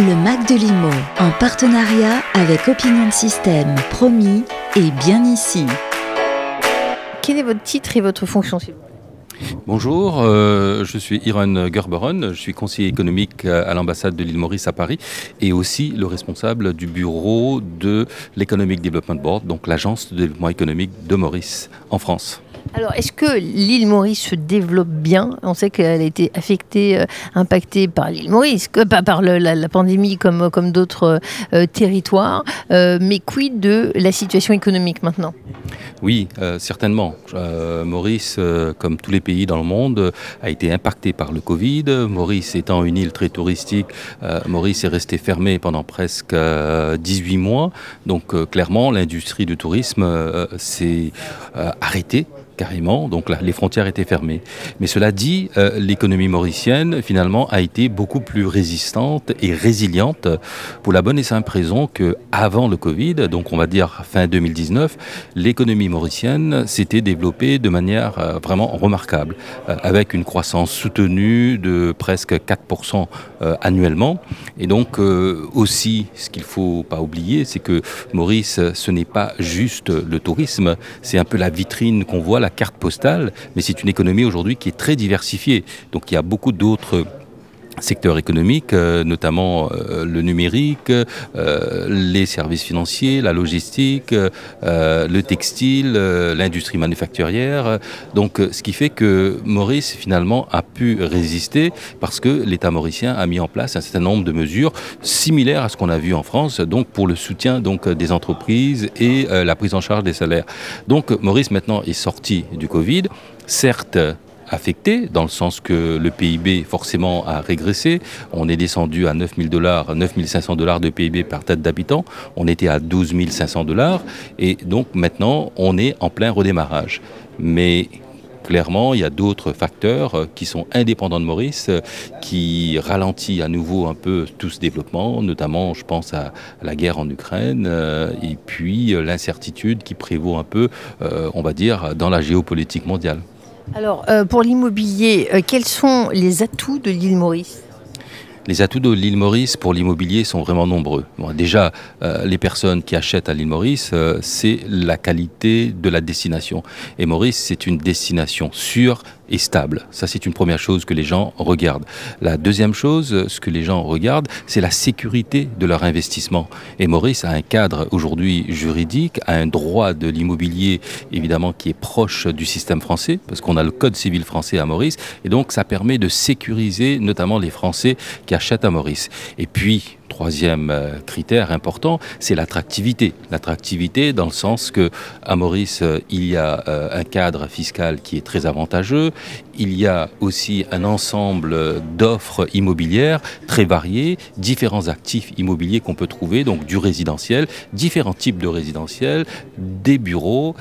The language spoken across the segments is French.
Le Mac de Limo, en partenariat avec Opinion de Système, promis et bien ici. Quel est votre titre et votre fonction s'il vous plaît? Bonjour, euh, je suis Iron Gerberon, je suis conseiller économique à l'ambassade de l'île Maurice à Paris et aussi le responsable du bureau de l'Economic Development Board, donc l'agence de développement économique de Maurice en France. Alors, est-ce que l'île Maurice se développe bien? On sait qu'elle a été affectée, euh, impactée par l'île Maurice, pas par la, pandémie comme, d'autres euh, territoires. Euh, mais quid de la situation économique maintenant? Oui, certainement. Maurice, comme tous les pays dans le monde, a été impacté par le Covid. Maurice étant une île très touristique, Maurice est resté fermé pendant presque euh, 18 mois. Donc clairement, l'industrie du tourisme s'est arrêtée carrément, donc là, les frontières étaient fermées. Mais cela dit, euh, l'économie mauricienne, finalement, a été beaucoup plus résistante et résiliente pour la bonne et simple raison que avant le Covid, donc on va dire fin 2019, l'économie mauricienne s'était développée de manière euh, vraiment remarquable, euh, avec une croissance soutenue de presque 4% euh, annuellement. Et donc aussi, ce qu'il faut pas oublier, c'est que Maurice, ce n'est pas juste le tourisme, c'est un peu la vitrine qu'on voit, la carte postale, mais c'est une économie aujourd'hui qui est très diversifiée. Donc il y a beaucoup d'autres secteurs économiques, euh, notamment euh, le numérique, euh, les services financiers, la logistique, le textile, l'industrie manufacturière. Donc, ce qui fait que Maurice, finalement, a pu résister parce que l'État mauricien a mis en place un certain nombre de mesures similaires à ce qu'on a vu en France, donc pour le soutien donc, des entreprises et la prise en charge des salaires. Donc, Maurice, maintenant, est sorti du Covid. Certes, affecté, dans le sens que le PIB forcément a régressé. On est descendu à 9 000 dollars, 9 500 dollars de PIB par tête d'habitant. On était à 12 500 dollars. Et donc maintenant, on est en plein redémarrage. Mais clairement, il y a d'autres facteurs euh, qui sont indépendants de Maurice, euh, qui ralentit à nouveau un peu tout ce développement, notamment, je pense à la guerre en Ukraine, euh, et puis l'incertitude qui prévaut un peu, on va dire, dans la géopolitique mondiale. Alors, euh, pour l'immobilier, euh, quels sont les atouts de l'île Maurice Les atouts de l'île Maurice pour l'immobilier sont vraiment nombreux. Déjà, euh, les personnes qui achètent à l'île Maurice, c'est la qualité de la destination. Et Maurice, c'est une destination sûre et stable. Ça, c'est une première chose que les gens regardent. La deuxième chose, ce que les gens regardent, c'est la sécurité de leur investissement. Et Maurice a un cadre aujourd'hui juridique, a un droit de l'immobilier, évidemment, qui est proche du système français, parce qu'on a le Code civil français à Maurice. Et donc, ça permet de sécuriser notamment les Français qui achètent à Maurice. Et puis, troisième euh, critère important, c'est l'attractivité. L'attractivité dans le sens que à Maurice, euh, il y a euh, un cadre fiscal qui est très avantageux. Il y a aussi un ensemble d'offres immobilières très variées, différents actifs immobiliers qu'on peut trouver, donc du résidentiel, différents types de résidentiel, des bureaux,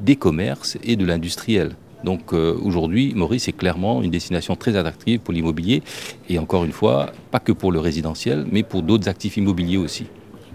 des commerces et de l'industriel. Donc euh, aujourd'hui, Maurice est clairement une destination très attractive pour l'immobilier et encore une fois, pas que pour le résidentiel, mais pour d'autres actifs immobiliers aussi.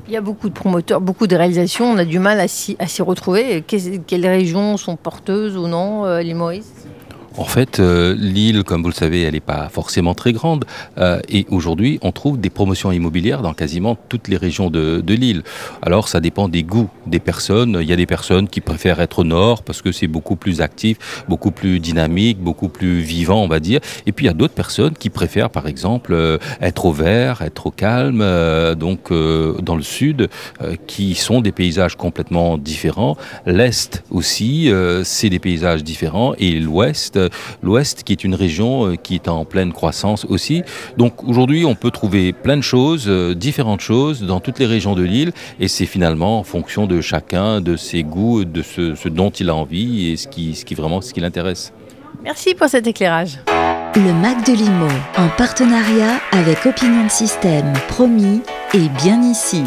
Il y a beaucoup de promoteurs, beaucoup de réalisations. On a du mal à s'y, retrouver. Quelles régions sont porteuses ou non, euh, l'île Maurice? En fait, euh, l'île, comme vous le savez, elle n'est pas forcément très grande. euh, et aujourd'hui, on trouve des promotions immobilières dans quasiment toutes les régions de, de l'île. Alors, ça dépend des goûts des personnes. Il y a des personnes qui préfèrent être au nord parce que c'est beaucoup plus actif, beaucoup plus dynamique, beaucoup plus vivant, on va dire. Et puis, il y a d'autres personnes qui préfèrent, par exemple, euh, être au vert, être au calme, euh, donc euh, dans le sud, euh, qui sont des paysages complètement différents. L'est aussi, c'est des paysages différents. Et l'ouest, l'ouest qui est une région euh, qui est en pleine croissance aussi. Donc aujourd'hui, on peut trouver plein de choses, euh, différentes choses dans toutes les régions de l'île. Et c'est finalement en fonction de chacun, de ses goûts, de ce, ce dont il a envie et ce qui, ce qui vraiment ce qui l'intéresse. Merci pour cet éclairage. Le Mac de Limo, en partenariat avec Opinion de Système, promis et bien ici.